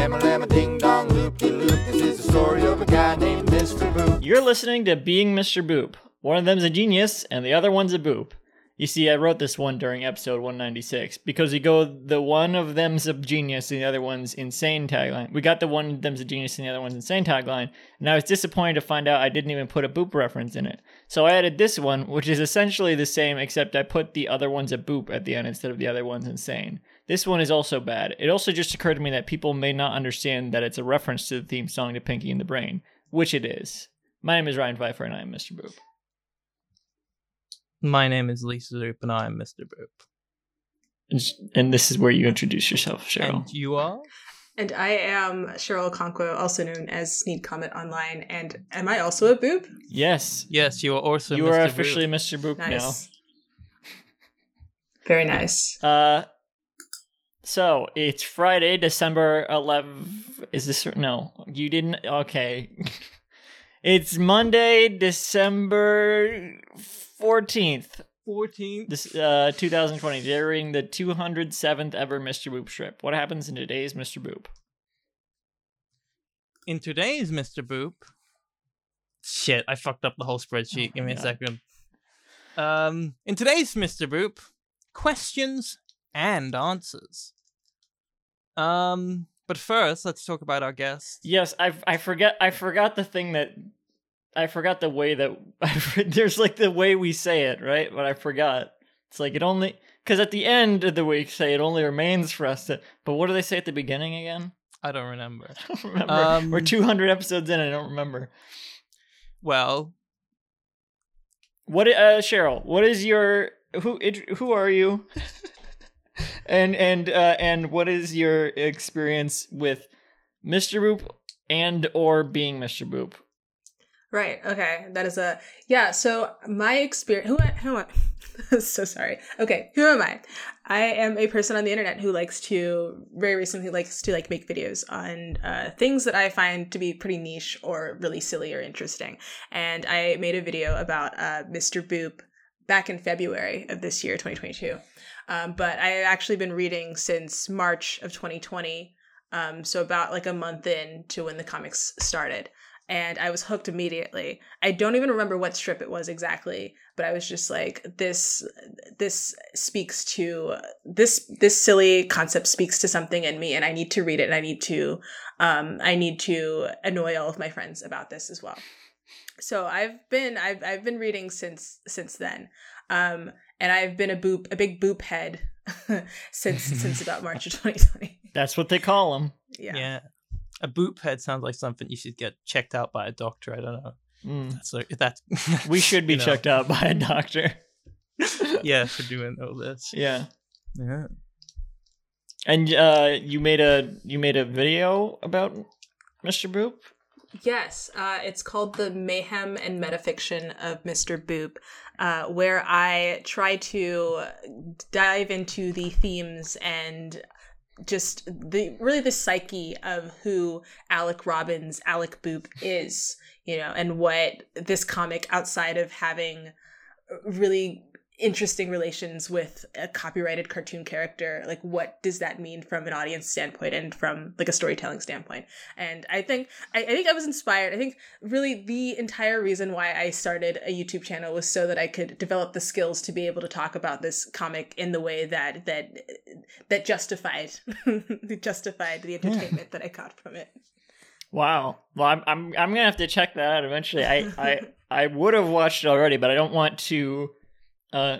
Ding dong loop de loop. This is the story of a guy named Mr. Boop. You're listening to Being Mr. Boop. One of them's a genius, and the other one's a boop. You see, I wrote this one during episode 196 because we go the one of them's a genius and the other one's insane tagline. We got the one of them's a genius and the other one's insane tagline, and I was disappointed to find out I didn't even put a boop reference in it. So I added this one, which is essentially the same, except I put the other one's a boop at the end instead of the other one's insane. This one is also bad. It also just occurred to me that people may not understand that it's a reference to the theme song to Pinky and the Brain, which it is. My name is Ryan Pfeiffer, and I am Mr. Boop. My name is Lisa Loop, and I am Mr. Boop. And, and this is where you introduce yourself, Cheryl. And you are? And I am Cheryl Conquo, also known as Sneed Comet Online. And am I also a boop? Yes. Yes, you are also you Mr. are Boop. officially Mr. Boop now. Very nice. Uh, so it's Friday, December 11th. Is this no? You didn't. Okay. it's Monday, December 14th. 14th. This uh 2020 during the 207th ever Mr. Boop strip. What happens in today's Mr. Boop? In today's Mr. Boop. Shit, I fucked up the whole spreadsheet. Oh Give me my a second. Um, in today's Mr. Boop, questions and answers. Um, but first, let's talk about our guest. Yes, I I forget I forgot the thing that I forgot the way that there's like the way we say it, right? But I forgot. It's like it only because at the end of the week say it only remains for us to. But what do they say at the beginning again? I don't remember. I don't remember. Um, We're 200 episodes in. I don't remember. Well, What uh Cheryl? What is your who who are you? and and uh and what is your experience with Mr. Boop and or being Mr. Boop? Right. Okay. That is a yeah. So my experience. Who? Who am I? so sorry. Okay. Who am I? I am a person on the internet who likes to very recently likes to like make videos on uh, things that I find to be pretty niche or really silly or interesting. And I made a video about uh, Mr. Boop back in February of this year, 2022. Um, but I have actually been reading since March of 2020. Um, so about like a month in to when the comics started and I was hooked immediately. I don't even remember what strip it was exactly, but I was just like, this this speaks to this this silly concept speaks to something in me, and I need to read it, and I need to um I need to annoy all of my friends about this as well. So I've been I've I've been reading since since then, um, and I've been a boop a big boop head since since about March of 2020. That's what they call them. Yeah. yeah. A boop head sounds like something you should get checked out by a doctor. I don't know. Mm. So if that's We should be you know, checked out by a doctor. Yeah, for doing all this. Yeah. Yeah. And uh, you made a you made a video about Mr. Boop. Yes, uh, it's called The Mayhem and Metafiction of Mr. Boop, uh, where I try to dive into the themes and just the really the psyche of who Alec Robbins, Alec Boop is, you know, and what this comic outside of having really interesting relations with a copyrighted cartoon character like what does that mean from an audience standpoint and from like a storytelling standpoint and i think I, I think i was inspired i think really the entire reason why i started a youtube channel was so that i could develop the skills to be able to talk about this comic in the way that that that justified justified the hmm. entertainment that i got from it Wow. Well, I'm I'm I'm gonna have to check that out eventually. I I I would have watched it already, but I don't want to. Uh,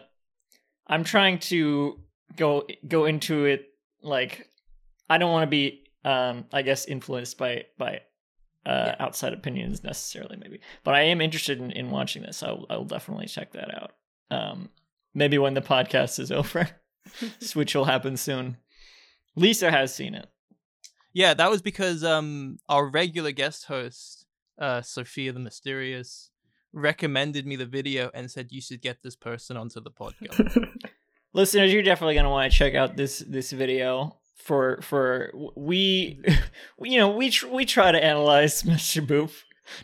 I'm trying to go go into it like I don't want to be um I guess influenced by by uh Yeah. outside opinions necessarily maybe, but I am interested in, in watching this. I'll I'll definitely check that out. Um, maybe when the podcast is over, which will happen soon. Lisa has seen it. Yeah, that was because um our regular guest host, uh Sophia the Mysterious, recommended me the video and said you should get this person onto the podcast. listeners you're definitely going to want to check out this this video for for we you know we tr- we try to analyze mr boop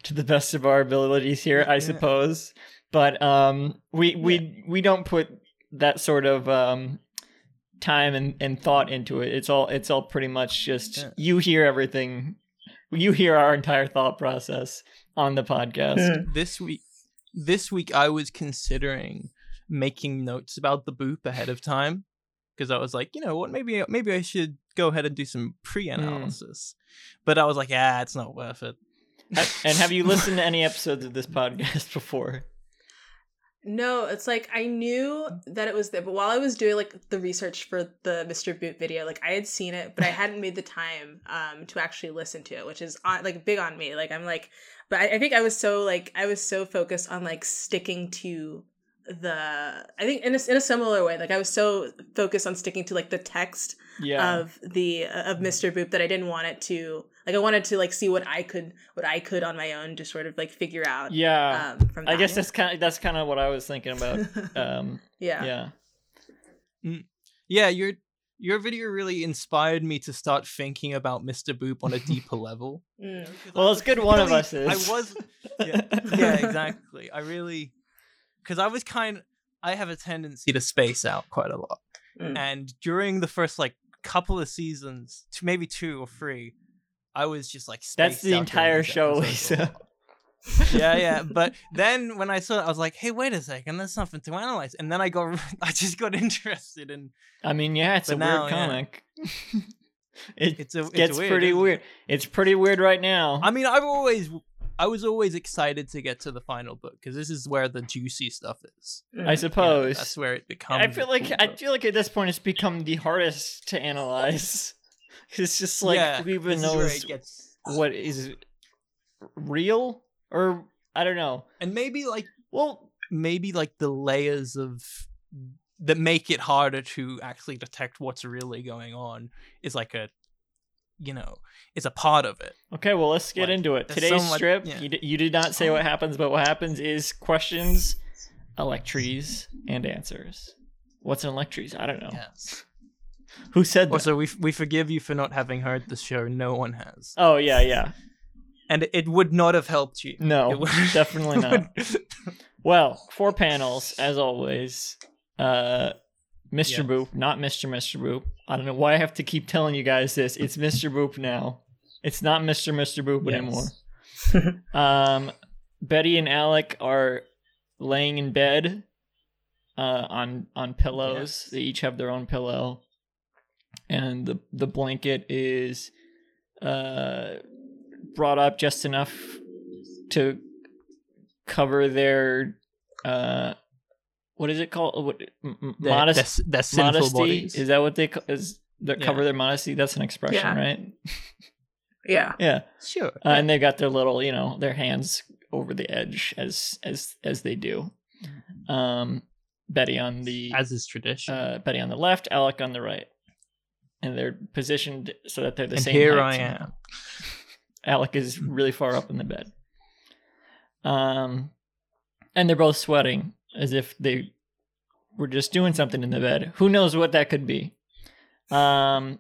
to the best of our abilities here i Yeah. suppose but um we we we don't put that sort of um time and, and thought into it. It's all it's all pretty much just Yeah. you hear everything you hear our entire thought process on the podcast. Mm. this week this week I was considering making notes about the boop ahead of time because I was like, you know what, maybe maybe I should go ahead and do some pre-analysis. But I was like, ah, it's not worth it. Ha- and have you listened to any episodes of this podcast before? No, it's like I knew that it was there, but while I was doing like the research for the Mr. Boop video, like I had seen it, but I hadn't made the time um to actually listen to it, which is on, like big on me. Like I'm like, but I, I think I was so like I was so focused on like sticking to the I think in a, in a similar way, like I was so focused on sticking to like the text Yeah. of the uh, of Mr. Boop that I didn't want it to like I wanted to like see what I could what I could on my own to sort of like figure out. yeah. Um, from I that. guess that's kind of that's kind of what I was thinking about. Um yeah. yeah. Yeah, your your video really inspired me to start thinking about Mr. Boop on a deeper level. Mm. Well, it's good one of us is. I was yeah, yeah, exactly. I really because I was kind I have a tendency to space out quite a lot. Mm. And during the first like couple of seasons, to maybe two or three, I was just like That's the entire show, Lisa. yeah, yeah. But then when I saw it, I was like, "Hey, wait a second, there's something to analyze." And then I got, I just got interested in. I mean, yeah, it's a now, weird yeah. comic. it It's a it's gets weird, pretty isn't it? weird. It's pretty weird right now. I mean, I've always, I was always excited to get to the final book because this is where the juicy stuff is. I Mm. You know, suppose. that's where it becomes. I a feel like I feel like at this point it's become the hardest to analyze. it's just like yeah, who even this knows it gets, what is real or I don't know. and maybe like Well, maybe like the layers of that make it harder to actually detect what's really going on is like a you know is a part of it okay, well let's get Like, into it. Today's so much- strip, yeah. you, d- you did not say what happens, but what happens is questions, electries, and answers. What's an electries? I don't know. yes Who said that? also we, we forgive you for not having heard the show no one has oh yeah, yeah. and it, it would not have helped you No, It would- definitely not. Well, four panels as always. Uh, Mr. Yes. Boop, not Mr. Mr. Boop. I don't know why I have to keep telling you guys this. It's Mr. Boop now. It's not Mr. Mr. Boop anymore. Um, Betty and Alec are laying in bed uh, on on pillows. Yes. They each have their own pillow, and the the blanket is uh, brought up just enough to cover their uh, what is it called? What m- m- Their- modest their, s- their sinful modesty bodies. is that what they ca- is? That Yeah. cover their modesty. That's an expression, Yeah. right? Yeah. Yeah. sure Uh, and they've got their little, you know, their hands over the edge as as as they do. Um, Betty on the as is tradition uh, Betty on the left, Alec on the right, and they're positioned so that they're the and same. here height i am Alec is really far up in the bed. Um, and they're both sweating as if they were just doing something in the bed. Who knows what that could be? Um,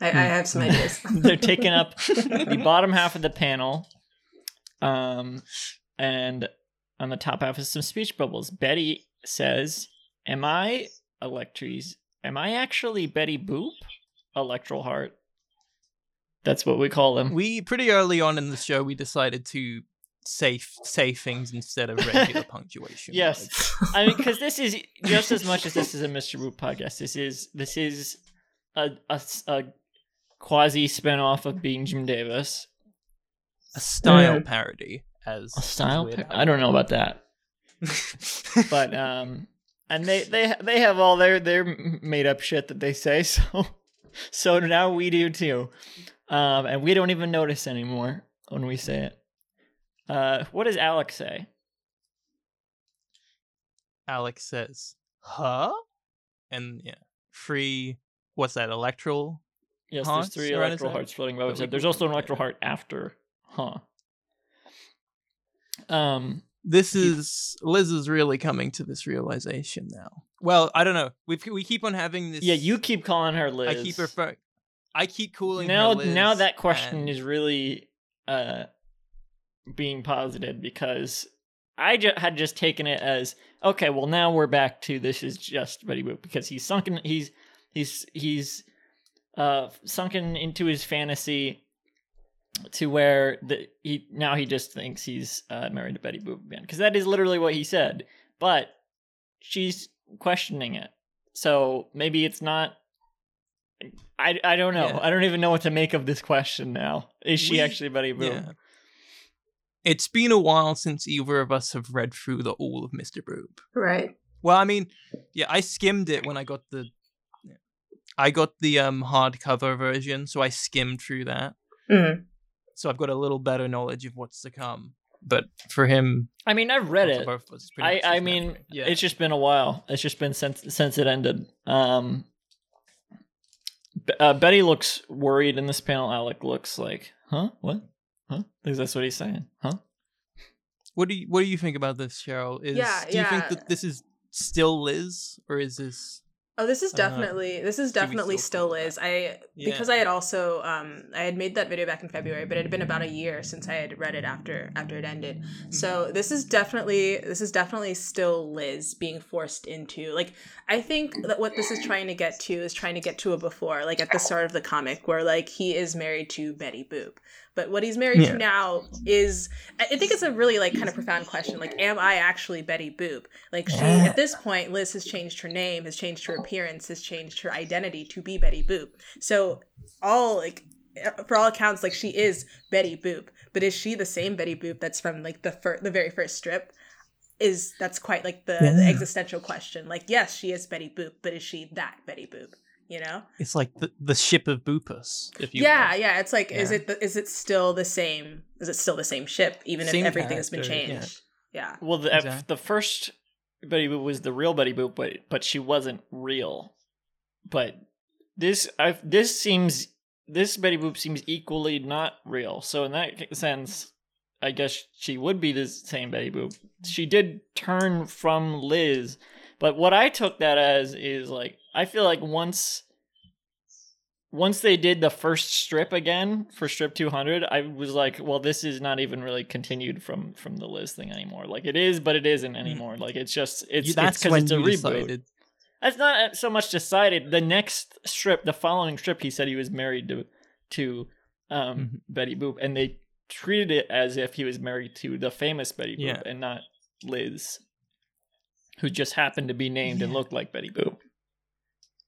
I, I have some ideas. they're taking up the bottom half of the panel um and on the top half is some speech bubbles betty says am i electries am i actually betty boop electoral heart that's what we call them we pretty early on in the show we decided to say say things instead of regular punctuation yes. I mean because this is just as much as this is a mr boop podcast this is this is a a quasi spin-off of being jim davis. A style Mm. parody as a style as pa- i don't know about that. But um and they they they have all their their made up shit that they say so so now we do too. Um and we don't even notice anymore when we say it uh what does alec say Alec says, "Huh?" And yeah, free. What's that? Electoral. yes there's three his hearts floating above his head there's also an electoral heart after huh um This is Liz is really coming to this realization now. Well, I don't know. We we keep on having this. yeah you keep calling her liz I keep referring. I keep calling now her Liz, now that question and- is really uh being posited because I ju- had just taken it as okay. Well, now we're back to this is just Betty Boop because he's sunken. He's he's he's uh sunken into his fantasy to where the he now he just thinks he's uh, married to Betty Boop again because that is literally what he said. But she's questioning it, so maybe it's not. I, I don't know. Yeah. I don't even know what to make of this question now. Is she We- actually Betty Boop? Yeah. It's been a while since either of us have read through the all of Mr. Boop. Right. Well, I mean, yeah, I skimmed it when I got the I got the um hardcover version, so I skimmed through that. Mhm. So I've got a little better knowledge of what's to come. But for him, I mean, I've read it. both of us, it's pretty I, I mean, memory. yeah. it's just been a while. It's just been since since it ended. Um, uh, Betty looks worried in this panel. Alec looks like, huh? What? Huh? Because that's what he's saying. Huh? What do you what do you think about this, Cheryl? Is Yeah, do you think that this is still Liz or is this Oh, this is Uh, definitely this is definitely still still call that? Liz. I because Yeah. I had also um I had made that video back in February, but it had been about a year since I had read it after after it ended. Mm-hmm. So this is definitely this is definitely still Liz being forced into like I think that what this is trying to get to is trying to get to a before, like at the start of the comic, where like he is married to Betty Boop. But what he's married Yeah. to now is I think it's a really like kind of profound question. Like, am I actually Betty Boop? Like she at this point, Liz has changed her name, has changed her appearance, has changed her identity to be Betty Boop. So all like for all accounts, like she is Betty Boop. But is she the same Betty Boop that's from like the fir- the very first strip? Is that's quite like the, the existential question. Like, yes, she is Betty Boop, but is she that Betty Boop? You know? it's like the, the ship of Boopus, if you yeah, will. yeah. It's like, is Yeah. it the, is it still the same? Is it still the same ship, even Same if everything has been character, yeah. changed? Yeah. Well, the Exactly. the first Betty Boop was the real Betty Boop, but but she wasn't real. But this I this seems this Betty Boop seems equally not real. So in that sense, I guess she would be the same Betty Boop. She did turn from Liz, but what I took that as is like I feel like once once they did the first strip again for strip 200 i was like well this is not even really continued from from the liz thing anymore. Like it is but it isn't anymore. Like it's just it's You- that's it's because when it's a reboot. decided. that's not so much decided. The next strip the following strip he said he was married to to um Mhm. betty boop and they treated it as if he was married to the famous betty boop Yeah. and not liz who just happened to be named and looked like betty boop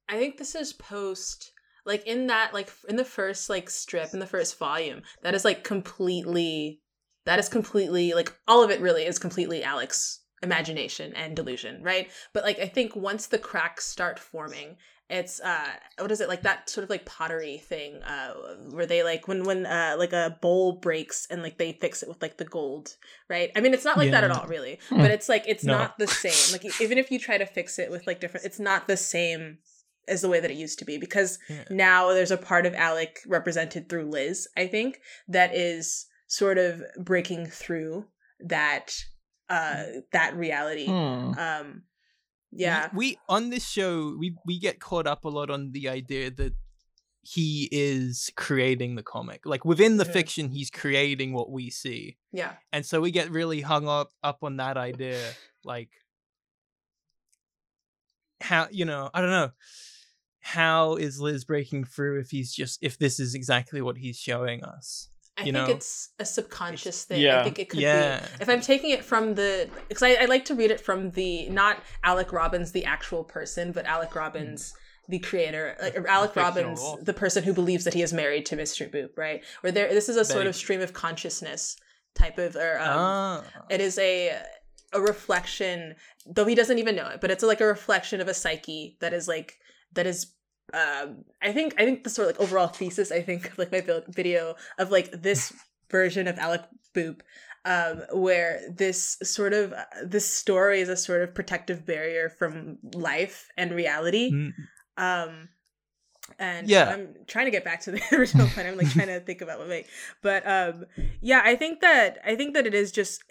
I think this is post like in that like in the first like strip in the first volume that is like completely that is completely like all of it really is completely Alec's imagination and delusion, right? But like I think once the cracks start forming, it's uh what is it like that sort of like pottery thing uh where they like when when uh like a bowl breaks and like they fix it with like the gold, right? I mean it's not like that at all really, Hmm. but it's like it's No. not the same. Like even if you try to fix it with like different it's not the same as the way that it used to be because Yeah. now there's a part of Alec represented through Liz, I think, that is sort of breaking through that uh that reality. Hmm. Um yeah. We, we on this show we we get caught up a lot on the idea that he is creating the comic. Like within the Mhm. fiction, he's creating what we see. Yeah. And so we get really hung up up on that idea, like how you know, I don't know. How is Liz breaking through if he's just if this is exactly what he's showing us? I You think know? it's a subconscious thing. Yeah. I think it could Yeah. be. If I'm taking it from the, because I, I like to read it from the not Alec Robbins, the actual person, but Alec Robbins, the creator, like or Alec fictional Robbins, author. the person who believes that he is married to Mr. Boop, right? Where there, this is a sort of stream of consciousness type of, or um, ah. it is a a reflection, though he doesn't even know it, but it's like a reflection of a psyche that is like that is um i think i think the sort of like overall thesis i think of like my video of like this version of alec boop um where this sort of uh, this story is a sort of protective barrier from life and reality. Mm, um and Yeah. i'm trying to get back to the original point. I'm like trying to think about what make but um yeah i think that i think that it is just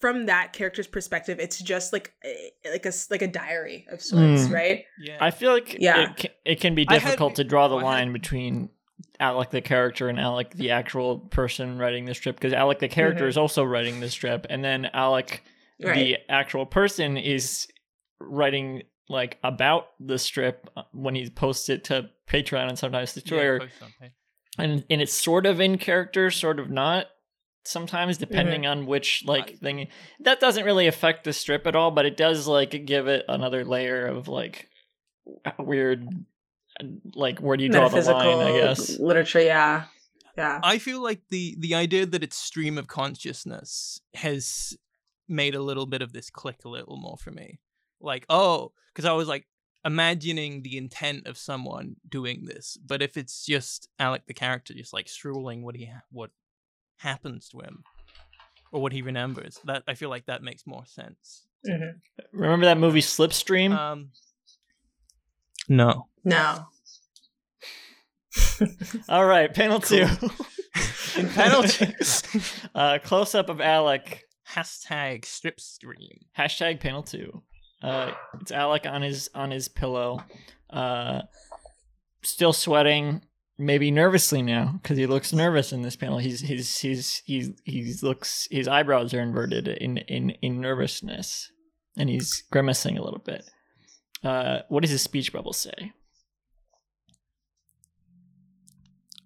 from that character's perspective it's just like like a s- like a diary of sorts Mm. right yeah. I feel like Yeah. it, can, it can be I had- difficult to draw the I had- line between Alec the character and Alec the actual person writing the strip because Alec the character Mhm. is also writing the strip, and then Alec Right. the actual person is writing like about the strip uh, when he posts it to Patreon and sometimes to Twitter, post on page. and and it's sort of in character, sort of not. Sometimes depending on which like thing, that doesn't really affect the strip at all, but it does like give it another layer of like weird, like where do you draw the line? I guess. literature. Yeah, yeah. I feel like the the idea that it's stream of consciousness has made a little bit of this click a little more for me. Like, oh, because I was like imagining the intent of someone doing this, but if it's just Alec the character just like strolling what he ha- what happens to him or what he remembers, that I feel like that makes more sense. Mhm. Remember that movie Slipstream? Um, no. No. All right, panel two. In panel two. uh, close up of Alec. Hashtag strip stream. Hashtag panel two. Uh, it's Alec on his on his pillow, uh, still sweating, maybe nervously now because he looks nervous in this panel. He's he's he's he's he looks his eyebrows are inverted in in in nervousness, and he's grimacing a little bit. Uh, what does his speech bubble say?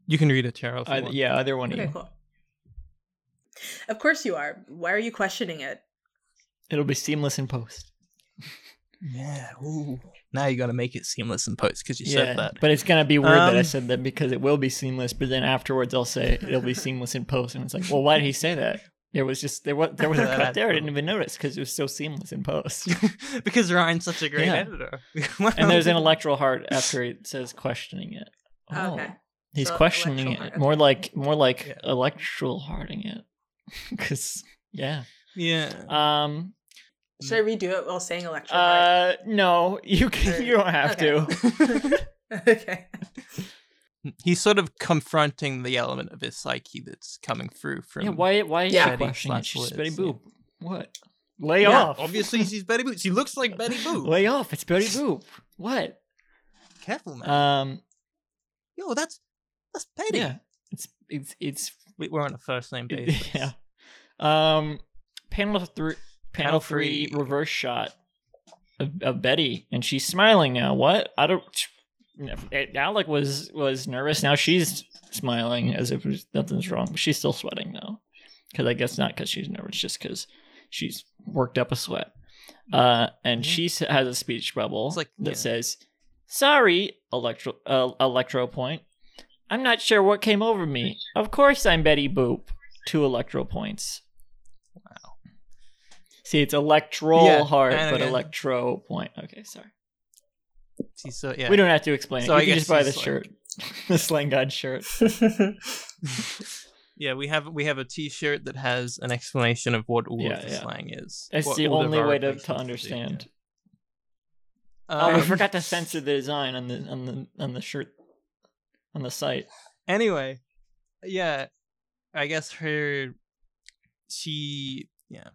You can read it, Cheryl. if you Either, want. yeah, either one of Okay, you. cool. Of course you are. Why are you questioning it? It'll be seamless in post. Yeah. Ooh. Now you got to make it seamless in post because you said that. But it's gonna be weird that I Um, said that because it will be seamless, but then afterwards I'll say it'll be seamless in post, and it's like, well, why did he say that? It was just there was there was a cut there. I didn't even notice because it was so seamless in post. because Ryan's such a great Yeah. editor. and there's an electoral heart after it says questioning it. Oh, okay. He's So questioning it heart, more like more like Yeah. electoral hearting it, because yeah. yeah. Um. Should I redo it while saying electro? Uh. No, you can. You don't have to. to. okay. He's sort of confronting the element of his psyche that's coming through from. Yeah. Why? Why is Yeah. she Betty questioning it? slash She's Betty yeah. Boop. What? Lay Yeah, off. Obviously, she's Betty Boop. She looks like Betty Boop. Lay off. It's Betty Boop. What? Careful, man. Um. Yo, that's that's Betty. Yeah. It's it's it's We- We're on a first name basis. yeah. Um. Panel three. Panel three. Reverse shot of, of Betty, and she's smiling now. What? I don't. Alec was was nervous. Now she's smiling as if nothing's wrong. But she's still sweating though, because I guess not because she's nervous, just because she's worked up a sweat. Uh, and Mhm. she has a speech bubble like- that yeah. says, "Sorry, electro uh, electro point. I'm not sure what came over me. Of course, I'm Betty Boop. Two electro points. Wow. See, it's electoral Yeah, heart, but again- electro point. Okay, sorry. She's so yeah. We don't have to explain So it. I You can just buy the shirt, the Slang God shirt. Yeah, we have we have a T-shirt that has an explanation of what all Yeah, of the yeah. slang is. It's what the only way to, to do, understand. yeah. oh, we Um, forgot to censor the design on the on the on the shirt on the site. Anyway, yeah, I guess her, she, yeah,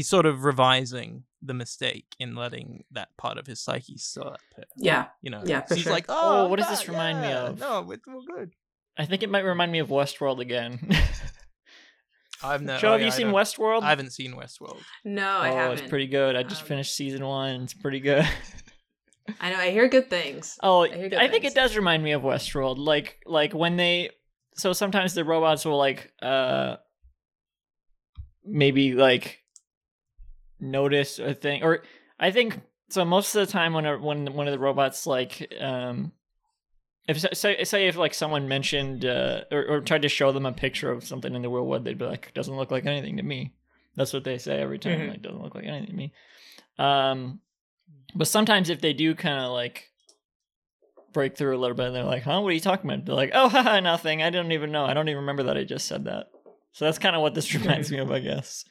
he's sort of revising the mistake in letting that part of his psyche slip. yeah. You know, Yeah, for she's sure. like, Oh, oh, what does this that- remind me of?" No, it's all good. I think it might remind me of Westworld again. I've never. Joe, oh, have yeah, you I seen Westworld? I haven't seen Westworld. No, I oh, haven't. it's pretty good. I just Um, finished season one. It's pretty good. I know. I hear good things. Oh, I hear good I think things. it does remind me of Westworld. Like like when they so sometimes the robots will like uh maybe like notice a thing or I think so most of the time when a, when one of the robots like um if say say if like someone mentioned uh, or, or tried to show them a picture of something in the real world they'd be like doesn't look like anything to me that's what they say every time Mhm. like doesn't look like anything to me um but sometimes if they do kind of like break through a little bit, and they're like, "Huh? What are you talking about?" They're like, "Oh, haha, nothing. I don't even know. I don't even remember that I just said that." So that's kind of what this reminds me of, I guess.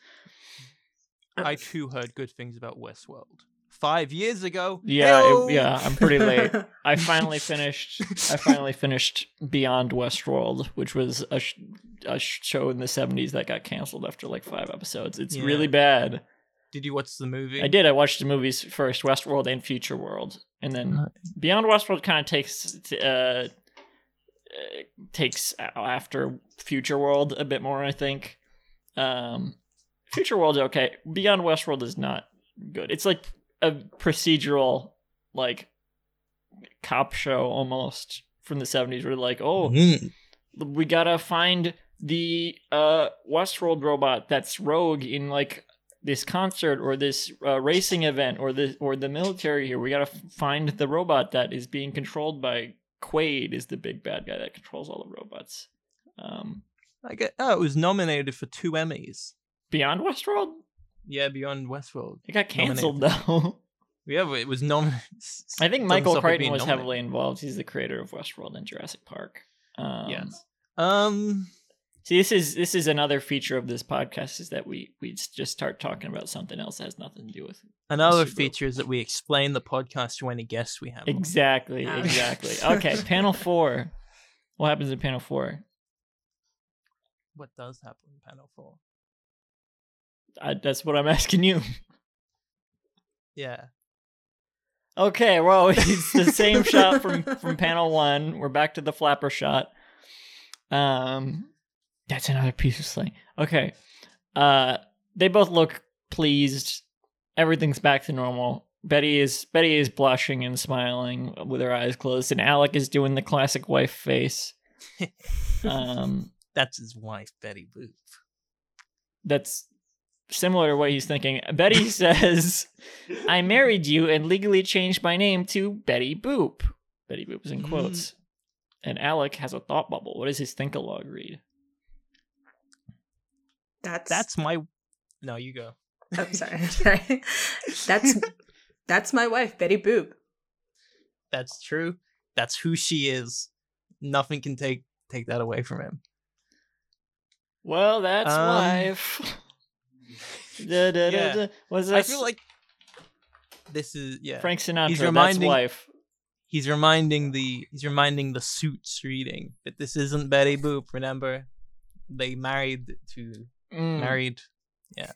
I too heard good things about Westworld five years ago. Yeah, it, yeah. I'm pretty late. I finally finished. I finally finished Beyond Westworld, which was a, sh- a show in the '70s that got canceled after like five episodes. It's Yeah. really bad. Did you watch the movie? I did. I watched the movies first, Westworld and Futureworld, and then Right. Beyond Westworld kind of takes uh, uh, takes after Futureworld a bit more. I think. Um, Futureworld's okay. Beyond Westworld is not good. It's like a procedural, like cop show almost from the seventies. Where like, oh, Mm. we gotta find the uh Westworld robot that's rogue in like this concert or this uh, racing event or the or the military here. We gotta find the robot that is being controlled by Quaid is the big bad guy that controls all the robots. Um, I get. Oh, it was nominated for two Emmys. Beyond Westworld, Yeah, Beyond Westworld. it got canceled though. Yeah, but it was nominated. I think Michael Crichton was heavily involved. He's the creator of Westworld and Jurassic Park. Um, Yes. Um. See, this is this is another feature of this podcast is that we we just start talking about something else that has nothing to do with Another feature is that we explain the podcast to any guests we have. exactly Oh. exactly. Okay, panel four. What happens in panel four? What does happen in panel four? I, that's what I'm asking you. Yeah. Okay, well, it's the same shot from from panel one. We're back to the flapper shot. Um, that's another piece of slang. Okay, uh, they both look pleased. Everything's back to normal. Betty is Betty is blushing and smiling with her eyes closed, and Alec is doing the classic wife face. Um, That's his wife, Betty Boop. that's similar to what he's thinking. Betty says, I married you and legally changed my name to Betty Boop. Betty Boop is in Mm. quotes. And Alec has a thought bubble. What does his think log read? That's That's my. No, you go. Oh, sorry. sorry. That's that's my wife, Betty Boop. That's true. That's who she is. Nothing can take take that away from him. Well, that's Um, wife. Da, da, da, yeah. da. Was I feel like this is yeah. Frank Sinatra? He's that's reminding- wife. He's reminding the he's reminding the suits reading that this isn't Betty Boop. Remember, they married to Mm. married. Yeah.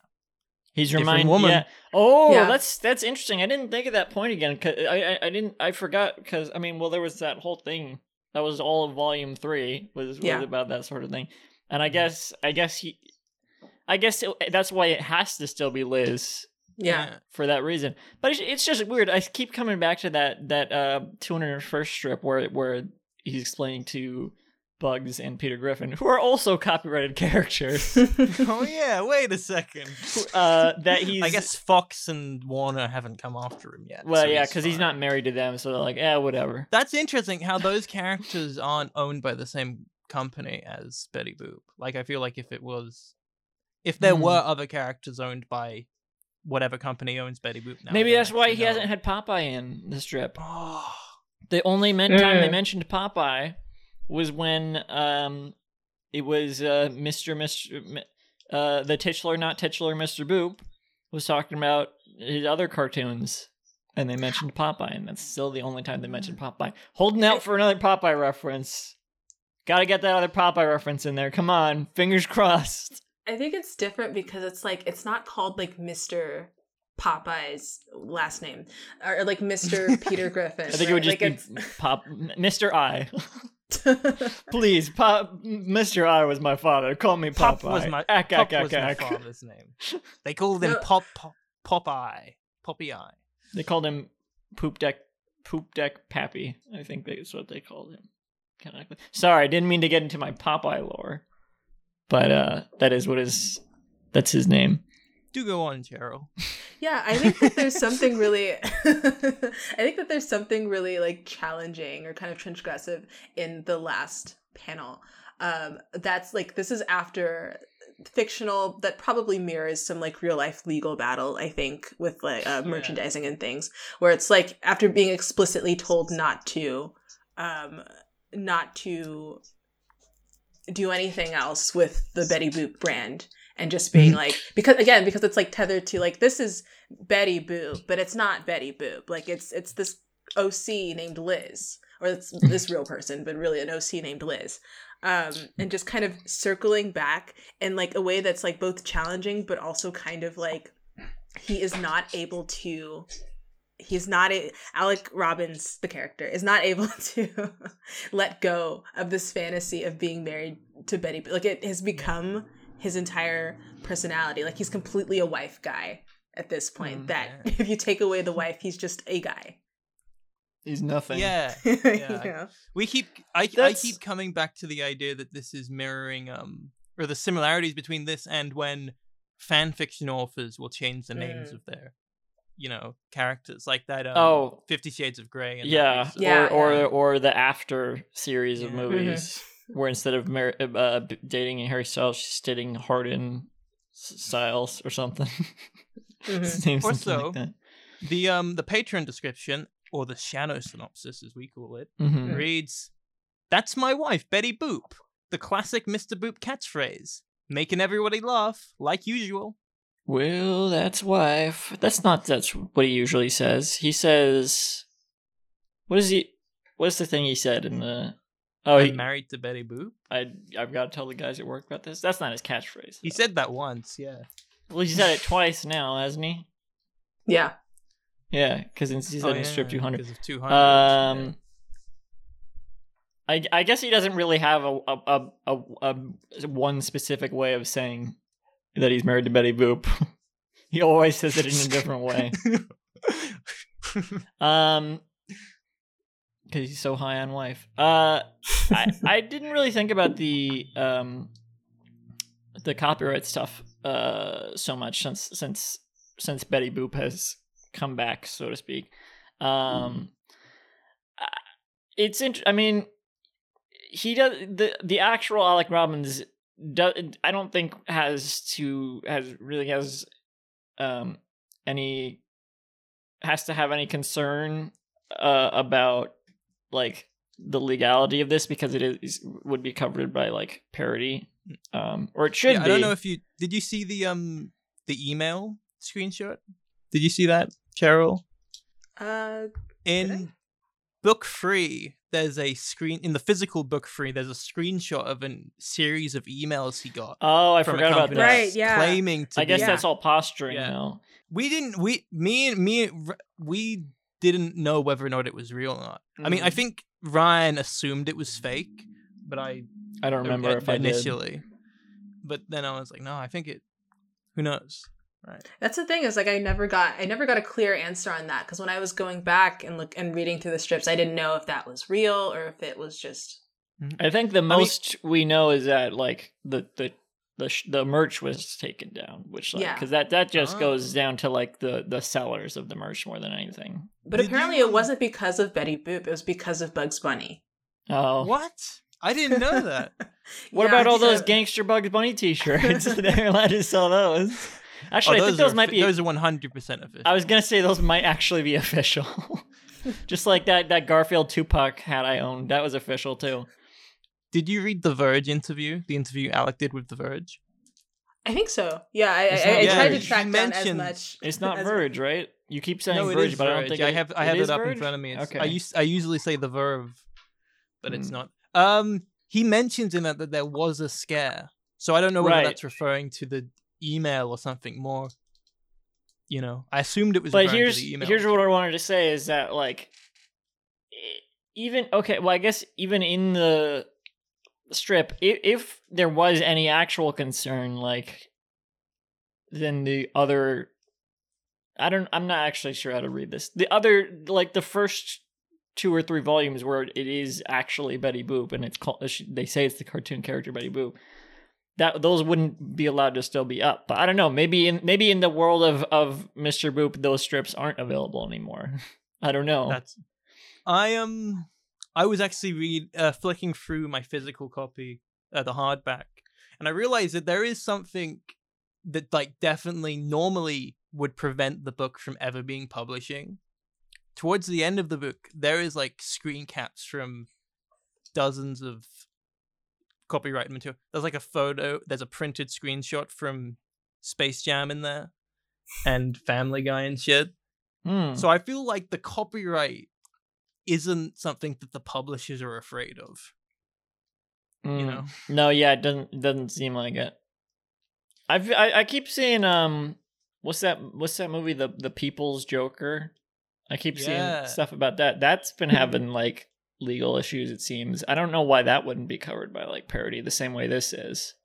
He's different reminding woman. Yeah. Oh, Yeah. that's that's interesting. I didn't think of that point again. 'cause I, I I didn't I forgot because I mean, well, there was that whole thing that was all of volume three was, was Yeah. about that sort of thing, and I guess I guess he, I guess it, that's why it has to still be Liz Yeah. for that reason. But it's, it's just weird. I keep coming back to that that uh 201st strip where where he's explaining to Bugs and Peter Griffin, who are also copyrighted characters, oh yeah. Wait a second. uh, that he's I guess Fox and Warner haven't come after him yet. Well, so yeah, because he's fine. not married to them, so they're like, eh, whatever. That's interesting how those characters aren't owned by the same company as Betty Boop. Like I feel like if it was if there Hmm. were other characters owned by whatever company owns Betty Boop now. Maybe that's why he know. hasn't had Popeye in the strip. Oh, The only men- time they mentioned Popeye was when um, it was uh, Mr. Mr. M- Uh, the titular, not titular Mr. Boop was talking about his other cartoons, and they mentioned Popeye, and that's still the only time they mentioned Popeye. Holding out for another Popeye reference. Gotta get that other Popeye reference in there. Come on, fingers crossed. I think it's different because it's like it's not called like Mr. Popeye's last name or like Mr. Peter Griffin. I think it would just like be Pop, Mr. I. Please, Pop, Mr. I was my father. Call me Popeye. Pop was my Ack, Pop ack, was ack, my ack. father's name. They called him No. Pop, Pop Popeye, Poppy Eye. They called him Poop Deck, Poop Deck Pappy. I think that's what they called him. Sorry, I didn't mean to get into my Popeye lore, but uh, that is what is. That's his name. Do go on, Cheryl. Yeah, I think that there's something really I think that there's something really like challenging or kind of transgressive in the last panel. Um that's like this is after fictional that probably mirrors some like real life legal battle I think with like uh, Yeah. merchandising and things where it's like after being explicitly told not to um not to do anything else with the Betty Boop brand and just being like because again because it's like tethered to like this is Betty Boop but it's not Betty Boop. Like it's it's this OC named Liz or it's this real person but really an OC named Liz. Um and just kind of circling back in like a way that's like both challenging but also kind of like he is not able to he's not a Alec Robbins the character is not able to let go of this fantasy of being married to Betty like it has become his entire personality. Like he's completely a wife guy at this point. Mm, that yeah. if you take away the wife, he's just a guy. He's nothing. Yeah. you Yeah. know? We keep I, I keep coming back to the idea that this is mirroring um or the similarities between this and when fan fiction authors will change the names Mm. of their you know characters like that um, Oh. 50 shades of gray and that Yeah, was- Yeah, or or or the after series of Yeah. movies where instead of Mar- uh, b- dating Harry Styles, she's dating Hardin S- Styles or something. Mhm. Same Or so. like the um the Patreon description or the shadow synopsis as we call it Mhm. reads that's my wife betty boop the classic mr boop catchphrase making everybody laugh like usual Well, that's wife. That's not that's what he usually says. He says, "What is he? What's the thing he said in the?" Oh, i'm he, married to betty boop I I've got to tell the guys at work about this. That's not his catchphrase. he said that once yeah Well, he said it twice now, hasn't he? Yeah. Yeah, because he said Oh, in Strip yeah, 200. because of 200 Um, I I guess he doesn't really have a a, a a a one specific way of saying that he's married to Betty Boop. he always says it in a different way. Um, because he's so high on wife. Uh, I I didn't really think about the um the copyright stuff uh so much since since since Betty Boop has come back, so to speak. Um, I- it's int- I mean, he does the the actual Alec Robbins. Do, I don't think has to has really has um any has to have any concern uh, about like the legality of this because it is would be covered by like parody um or it should Yeah, be I don't know if you did you see the um the email screenshot? Did you see that, Cheryl? Uh, In book three, there's a screen in the physical book free. There's a screenshot of a series of emails he got oh i from forgot about that Right, yeah. claiming to. i guess be, that's all posturing Yeah. now we didn't. We me and me we didn't know whether or not it was real or not. I mean, I Mm. think Ryan assumed it was fake, but I i don't remember uh, if i did initially. But then I was like, no, I think it. Who knows? Right. That's the thing is like I never got I never got a clear answer on that because when I was going back and look and reading through the strips, I didn't know if that was real or if it was just mm-hmm. i think the most we know is that like the the the, sh- the merch was taken down which like Yeah. because that that just Oh. goes down to like the the sellers of the merch more than anything But Did apparently you- it wasn't because of Betty Boop, it was because of Bugs Bunny. oh What? I didn't know that. What Yeah, about all those gangster Bugs Bunny T-shirts? They're allowed to sell those. Actually, oh, I think those are, might be. Those are one hundred percent official. I was gonna say those might actually be official. Just like that that Garfield Tupac hat I owned, that was official too. Did you read the Verge interview? The interview Alec did with the Verge. I think so. Yeah, I, It's I, not I tried to track You down as much. It's not Verge, right? You keep saying no, Verge, is but I don't think I have I have is it up in front of me. It's, Okay. I use I usually say the Verve, but it's Hmm. not. Um, he mentions in that that there was a scare, so I don't know whether Right. that's referring to the email or something more. You know, I assumed it was. but here's to the email. here's what I wanted to say is that like even okay, well I guess even in the strip, if, if there was any actual concern, like then the other, I don't, I'm not actually sure how to read this. The other, like the first two or three volumes where it is actually Betty Boop and it's called, they say it's the cartoon character Betty Boop that those wouldn't be allowed to still be up. But I don't know. Maybe in maybe in the world of of Mr. Boop, those strips aren't available anymore. I don't know. That's. I am. Um, I was actually read uh, flicking through my physical copy, uh, the hardback, and I realized that there is something that, like, definitely normally would prevent the book from ever being publishing. Towards the end of the book, there is like screen caps from dozens of copyright material. There's like a photo. There's a printed screenshot from Space Jam in there, and Family Guy and shit. Hmm. So I feel like the copyright isn't something that the publishers are afraid of. You Mm. know, No, yeah, it doesn't it doesn't seem like it. I've, I I keep seeing um, what's that? What's that movie? The the People's Joker. I keep Yeah. seeing stuff about that. That's been having like legal issues. It seems. I don't know why that wouldn't be covered by like parody the same way this is.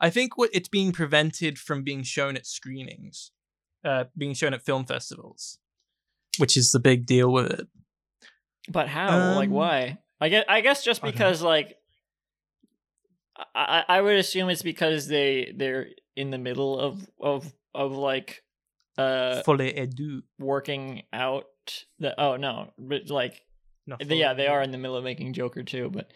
I think what it's being prevented from being shown at screenings, uh, being shown at film festivals, which is the big deal with it. But how? like Um, why? I guess I guess just I because like I I would assume it's because they they're in the middle of of of like uh Folie à Deux. working out the oh no but like No, they- yeah they are in the middle of making Joker too but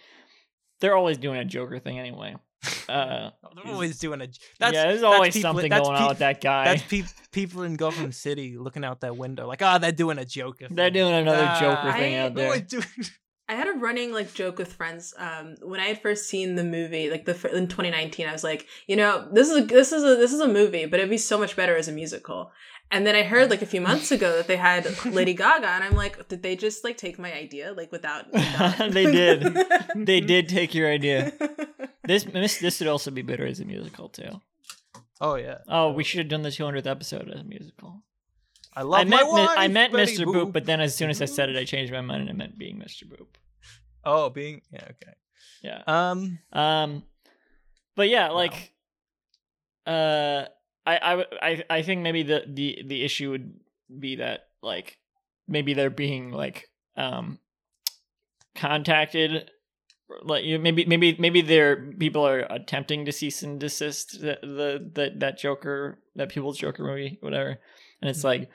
they're always doing a Joker thing anyway. Uh, They're always doing a. That's, yeah, there's always people- something that's going on with that guy. That's pe- people in Gotham City looking out that window, like, ah, they're doing a Joker. They're thing. doing another Ah, Joker thing I- out there. doing- I had a running like joke with friends um, when I had first seen the movie, like the in 2019. I was like, you know, this is a, this is a this is a movie, but it'd be so much better as a musical. And then I heard like a few months ago that they had Lady Gaga, and I'm like, did they just like take my idea like without? without- They did. they did take your idea. This this this should also be better as a musical too. Oh yeah. Oh, we should have done the 200th episode as a musical. I love I my meant wife. I meant Betty Mr. Boop, Boop. but then as soon as I said it, I changed my mind and it meant being Mr. Boop. oh, being yeah, okay. Yeah. Um, Um, but yeah, like, uh, I I I I think maybe the the the issue would be that like maybe they're being like um contacted like you maybe maybe maybe they're people are attempting to cease and desist the the that that Joker that people's Joker movie whatever. And it's like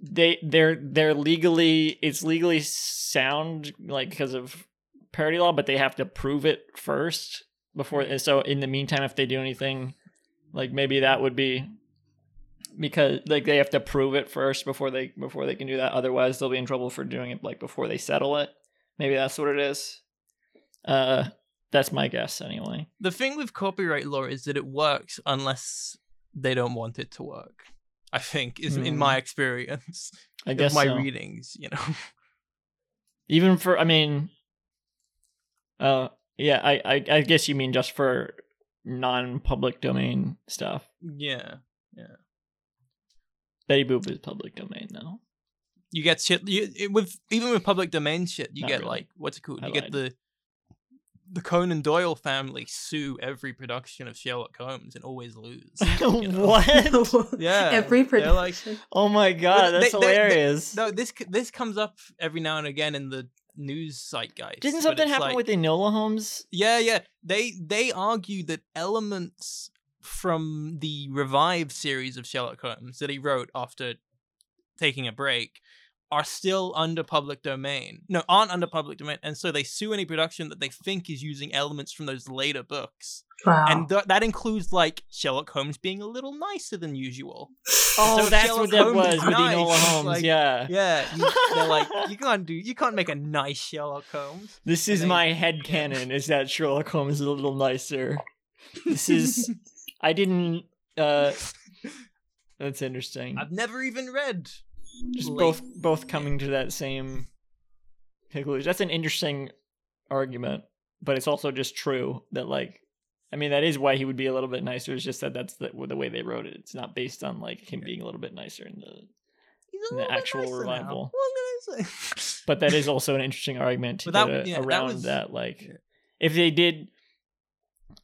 they they're they're legally it's legally sound like because of parody law but they have to prove it first before so in the meantime if they do anything like maybe that would be because like they have to prove it first before they before they can do that otherwise they'll be in trouble for doing it like before they settle it maybe that's what it is uh that's my guess anyway the thing with copyright law is that it works unless they don't want it to work. I think is in Hmm. my experience i guess my so. readings. You know, even for i mean uh yeah I, I i guess you mean just for non-public domain stuff yeah. Yeah. Betty boop is public domain though You get shit you, it, with even with public domain shit. You Not get really. like what's it called? I you get the the Conan Doyle family sue every production of Sherlock Holmes and always lose. you know? what Yeah, Every they're like- production. oh my god Well, that's they- they- they- hilarious No, this this comes up every now and again in the news site guys. didn't something happen like- with enola holmes Yeah, yeah. They they argue that elements from the revived series of Sherlock Holmes that he wrote after taking a break are still under public domain. No, aren't under public domain, and so they sue any production that they think is using elements from those later books, Wow. and th- that includes like Sherlock Holmes being a little nicer than usual. Oh So that's what that Holmes was with nice. enola holmes Like, yeah Yeah, you, they're like you can't do you can't make a nice Sherlock Holmes. This is they- my head canon is that Sherlock Holmes is a little nicer. This is I didn't uh that's interesting. I've never even read. Just both both coming to that same conclusion. That's an interesting argument, but it's also just true that like I mean that is why he would be a little bit nicer. It's just that that's the the way they wrote it. It's not based on like him being a little bit nicer in the He's The a little bit actual revival. What can I say? but that is also an interesting argument to that- get a- yeah, that around was- that like yeah. if they did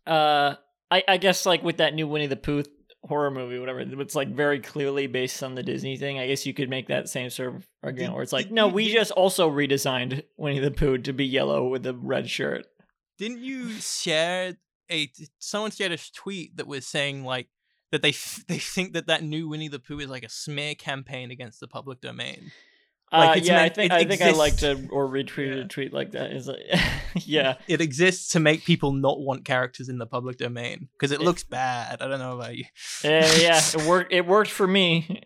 uh I, I guess like with that new winnie the pooh horror movie whatever it's like very clearly based on the disney thing i guess you could make that same sort of argument where it's like no we just also redesigned winnie the pooh to be yellow with a red shirt Didn't you share a? Someone shared a tweet that was saying like that they f- they think that that new Winnie the Pooh is like a smear campaign against the public domain. Like, uh, yeah i think i think i like exists. to or retweeted Yeah. a tweet like that is like yeah It exists to make people not want characters in the public domain because it It- looks bad. I don't know about you. yeah, yeah, it worked. It worked for me.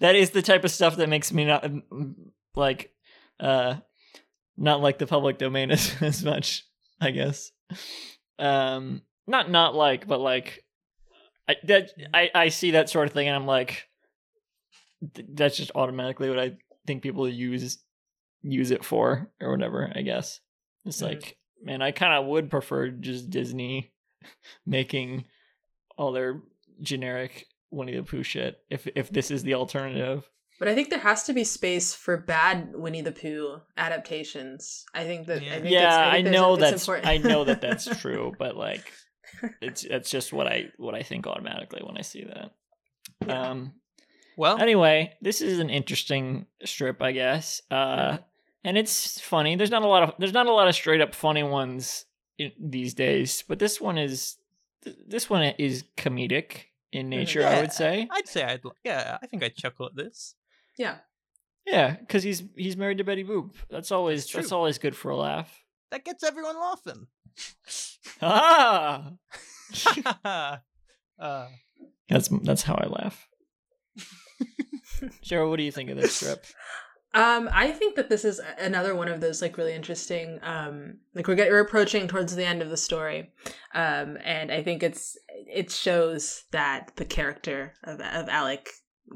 that is the type of stuff that makes me not like, uh, not like the public domain as, as much. I guess. Um, not not like, but like, I that I I see that sort of thing, and I'm like, th- that's just automatically what I think people use use it for or whatever. I guess it's Mhm. like, man, I kind of would prefer just Disney making all their generic Winnie the Pooh shit if if this is the alternative. But I think there has to be space for bad Winnie the Pooh adaptations. I think that. Yeah. I think yeah, it's, I think there's- know it's that's important. I know that that's true, but like it's that's just what I what I think automatically when I see that. Yeah. Um Well, anyway, this is an interesting strip, I guess. Uh and it's funny. There's not a lot of there's not a lot of straight up funny ones in, these days, but this one is th- this one is comedic in nature, I would say. I'd say I'd. li- Yeah, I think I'd chuckle at this. Yeah. Yeah, cuz he's he's married to Betty Boop. That's always That's that's always good for a laugh. That gets everyone laughing. Ah! uh, That's that's how I laugh. Cheryl, what do you think of this strip? Um, I think that this is another one of those like really interesting. Um, like we're getting we're approaching towards the end of the story, um, and I think it's it shows that the character of of Alec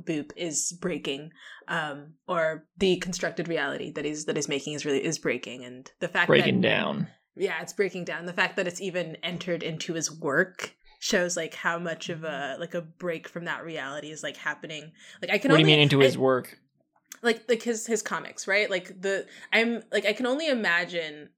Boop is breaking, um, or the constructed reality that he's that he's making is really is breaking, and the fact Breaking that, down. yeah, it's breaking down. The fact that it's even entered into his work shows like how much of a like a break from that reality is like happening. Like I can What do you only mean into I- his work? like like his his comics right like the i'm like i can only imagine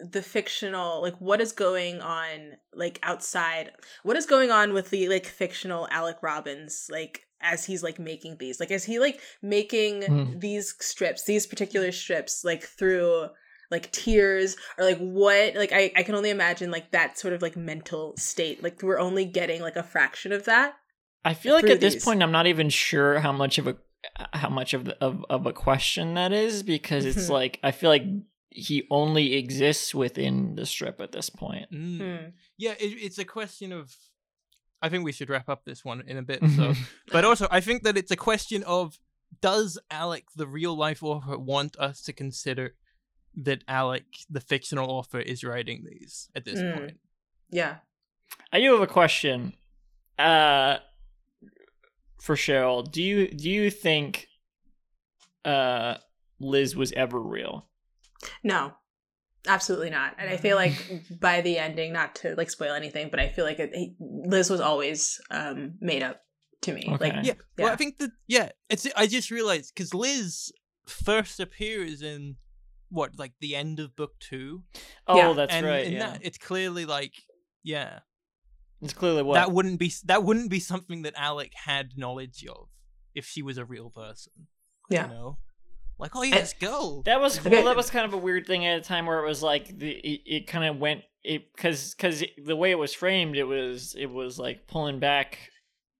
the fictional like what is going on like outside what is going on with the like fictional alec robbins like as he's like making these like is he like making Hmm. these strips these particular strips like through like tears or like what like I, I can only imagine like that sort of like mental state like we're only getting like a fraction of that I feel like through at this point I'm not even sure how much of a how much of the, of of a question that is because it's Mhm. like I feel like he only exists within the strip at this point. mm. Hmm. Yeah, it, it's a question of. I think we should wrap up this one in a bit. Mm-hmm. So, but also I think that it's a question of does Alec, the real life author, want us to consider that Alec, the fictional author, is writing these at this Mm. point? yeah I do have a question. Uh for Cheryl, do you do you think uh Liz was ever real? No, absolutely not. And I feel like by the ending, not to like spoil anything, but I feel like it, he- Liz was always um, made up to me. Okay. Like, Yeah. Well, I think that yeah, it's. I just realized because Liz first appears in what like the end of book two. Oh, Yeah. that's and right. in Yeah. that, it's clearly like yeah, it's clearly what that wouldn't be that wouldn't be something that Alec had knowledge of if she was a real person. Yeah. You know, like oh yeah, let's go. That was Okay. well. That was kind of a weird thing at a time where it was like the it, it kind of went it because because the way it was framed, it was it was like pulling back.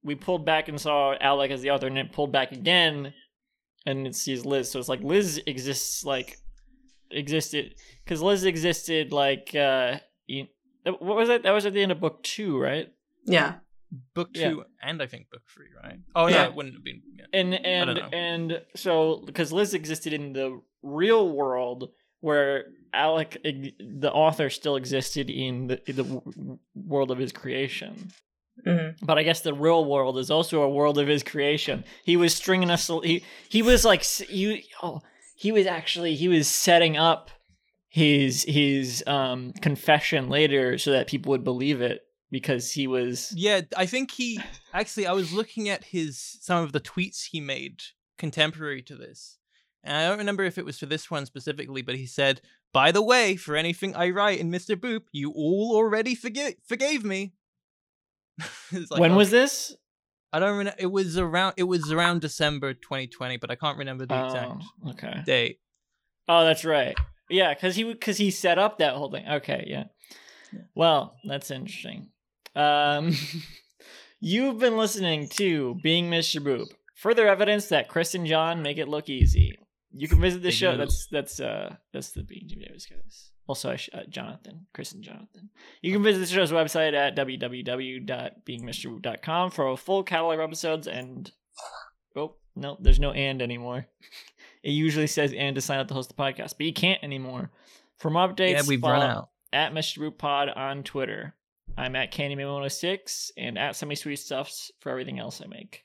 We pulled back and saw Alec as the author, and it pulled back again, and it sees Liz. So it's like Liz exists like existed because Liz existed like uh you, what was that? That was at the end of book two, right? yeah. Book two yeah. and I think book three, right? Oh no, Yeah. it wouldn't have been. Yeah. and and and so because Liz existed in the real world where Alec the author still existed in the, in the world of his creation Mhm. but I guess the real world is also a world of his creation he was stringing us he he was like you oh he was actually he was setting up his his um confession later so that people would believe it because he was Yeah, I think he actually. I was looking at his some of the tweets he made contemporary to this, and I don't remember if it was for this one specifically, but he said, "By the way, for anything I write in Mister Boop, you all already forgive forgave me." Like, when oh, was this I don't remember. It was around. It was around December 2020, but I can't remember the exact oh, okay date. Oh, that's right. Yeah, because he because he set up that whole thing. Okay, yeah. Well, that's interesting. Um, you've been listening to Being Mr. Boop. Further evidence that Chris and John make it look easy. You can visit the show. That's that's uh that's the Being Davis guys. Also, uh, Jonathan, Chris and Jonathan. You can visit the show's website at www.beingmrboop.com for a full catalog of episodes and oh no, there's no and anymore. It usually says and to sign up to host the podcast, but you can't anymore. For more updates, yeah, we've run out. at Mr. Root Pod on Twitter. I'm at Candyman106 and at Semi Sweet Stuffs for everything else I make.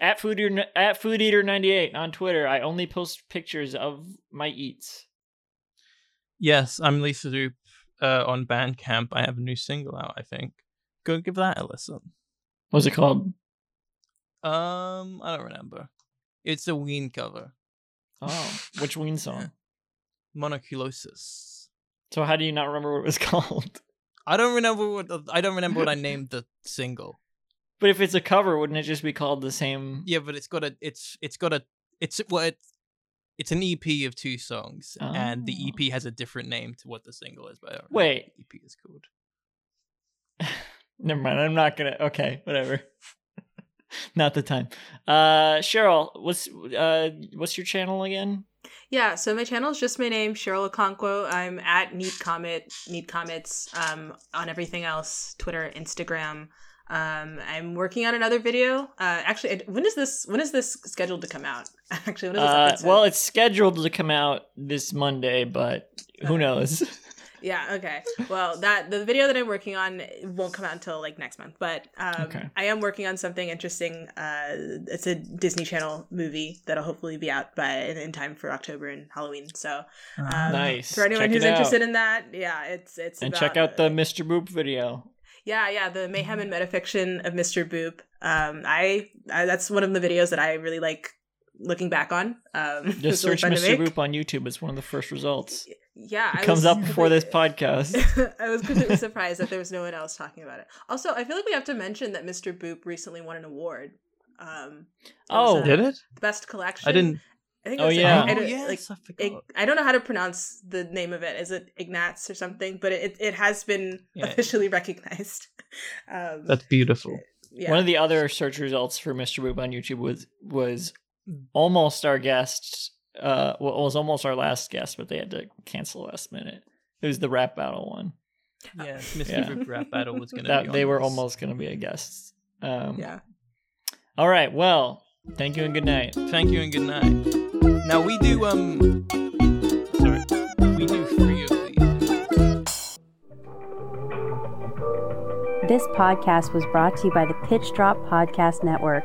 At Food Eater, at Food Eater 98 on Twitter, I only post pictures of my eats. Yes, I'm Lisa Zoop uh, on Bandcamp. I have a new single out. I think. Go give that a listen. What's it called? Um, I don't remember. It's a Ween cover. Oh, which Ween song? Monoculosis. So how do you not remember what it was called? I don't remember what the- I don't remember what I named the single. But if it's a cover, wouldn't it just be called the same? Yeah, but it's got a it's it's got a it's well it's it's an EP of two songs, and the Oh. EP has a different name to what the single is. But Wait. the EP is called. Never mind. I'm not gonna. Okay, whatever. not the time. Uh, Cheryl, what's uh, what's your channel again? Yeah, so my channel is just my name, Cheryl Okonkwo. I'm at Neat Comet, Neat Comets, um, on everything else, Twitter, Instagram. Um, I'm working on another video. Uh, actually, when is this? When is this scheduled to come out? Actually, when is this Uh, well, it's scheduled to come out this Monday, but who knows? Yeah, okay. Well, that the video that I'm working on won't come out until like next month, but um, Okay. I am working on something interesting. Uh, it's a Disney Channel movie that'll hopefully be out by in, time for October and Halloween. So, um, Nice. For anyone Check who's it out. interested in that, yeah, it's it's and about, check out the Mr. Boop video. yeah, yeah, the mayhem and metafiction of Mr. Boop. Um, I, I that's one of the videos that I really like looking back on. Um, Just search Mr. Boop on YouTube. It's one of the first results. Yeah, It I comes was up before this podcast. I was completely surprised that there was no one else talking about it. Also, I feel like we have to mention that Mr. Boop recently won an award. Um, Oh. Did it? the best collection. I didn't. I think. Oh, it was, yeah. I, oh don't- yes, like, I Ig- I don't know how to pronounce the name of it. Is it Ignatz or something? But it it has been Yeah. officially recognized. Um, That's beautiful. yeah. One of the other search results for Mr. Boop on YouTube was was almost our guest. Uh, well, it was almost our last guest, but they had to cancel last minute. It was the rap battle one. Yeah, Mr. Yeah. Rap battle was gonna. That be they on were this. almost going to be a guest. Um, yeah. All right. Well, thank you and good night. Thank you and good night. Now we do um. Sorry, we do three of these. This podcast was brought to you by the Pitch Drop Podcast Network.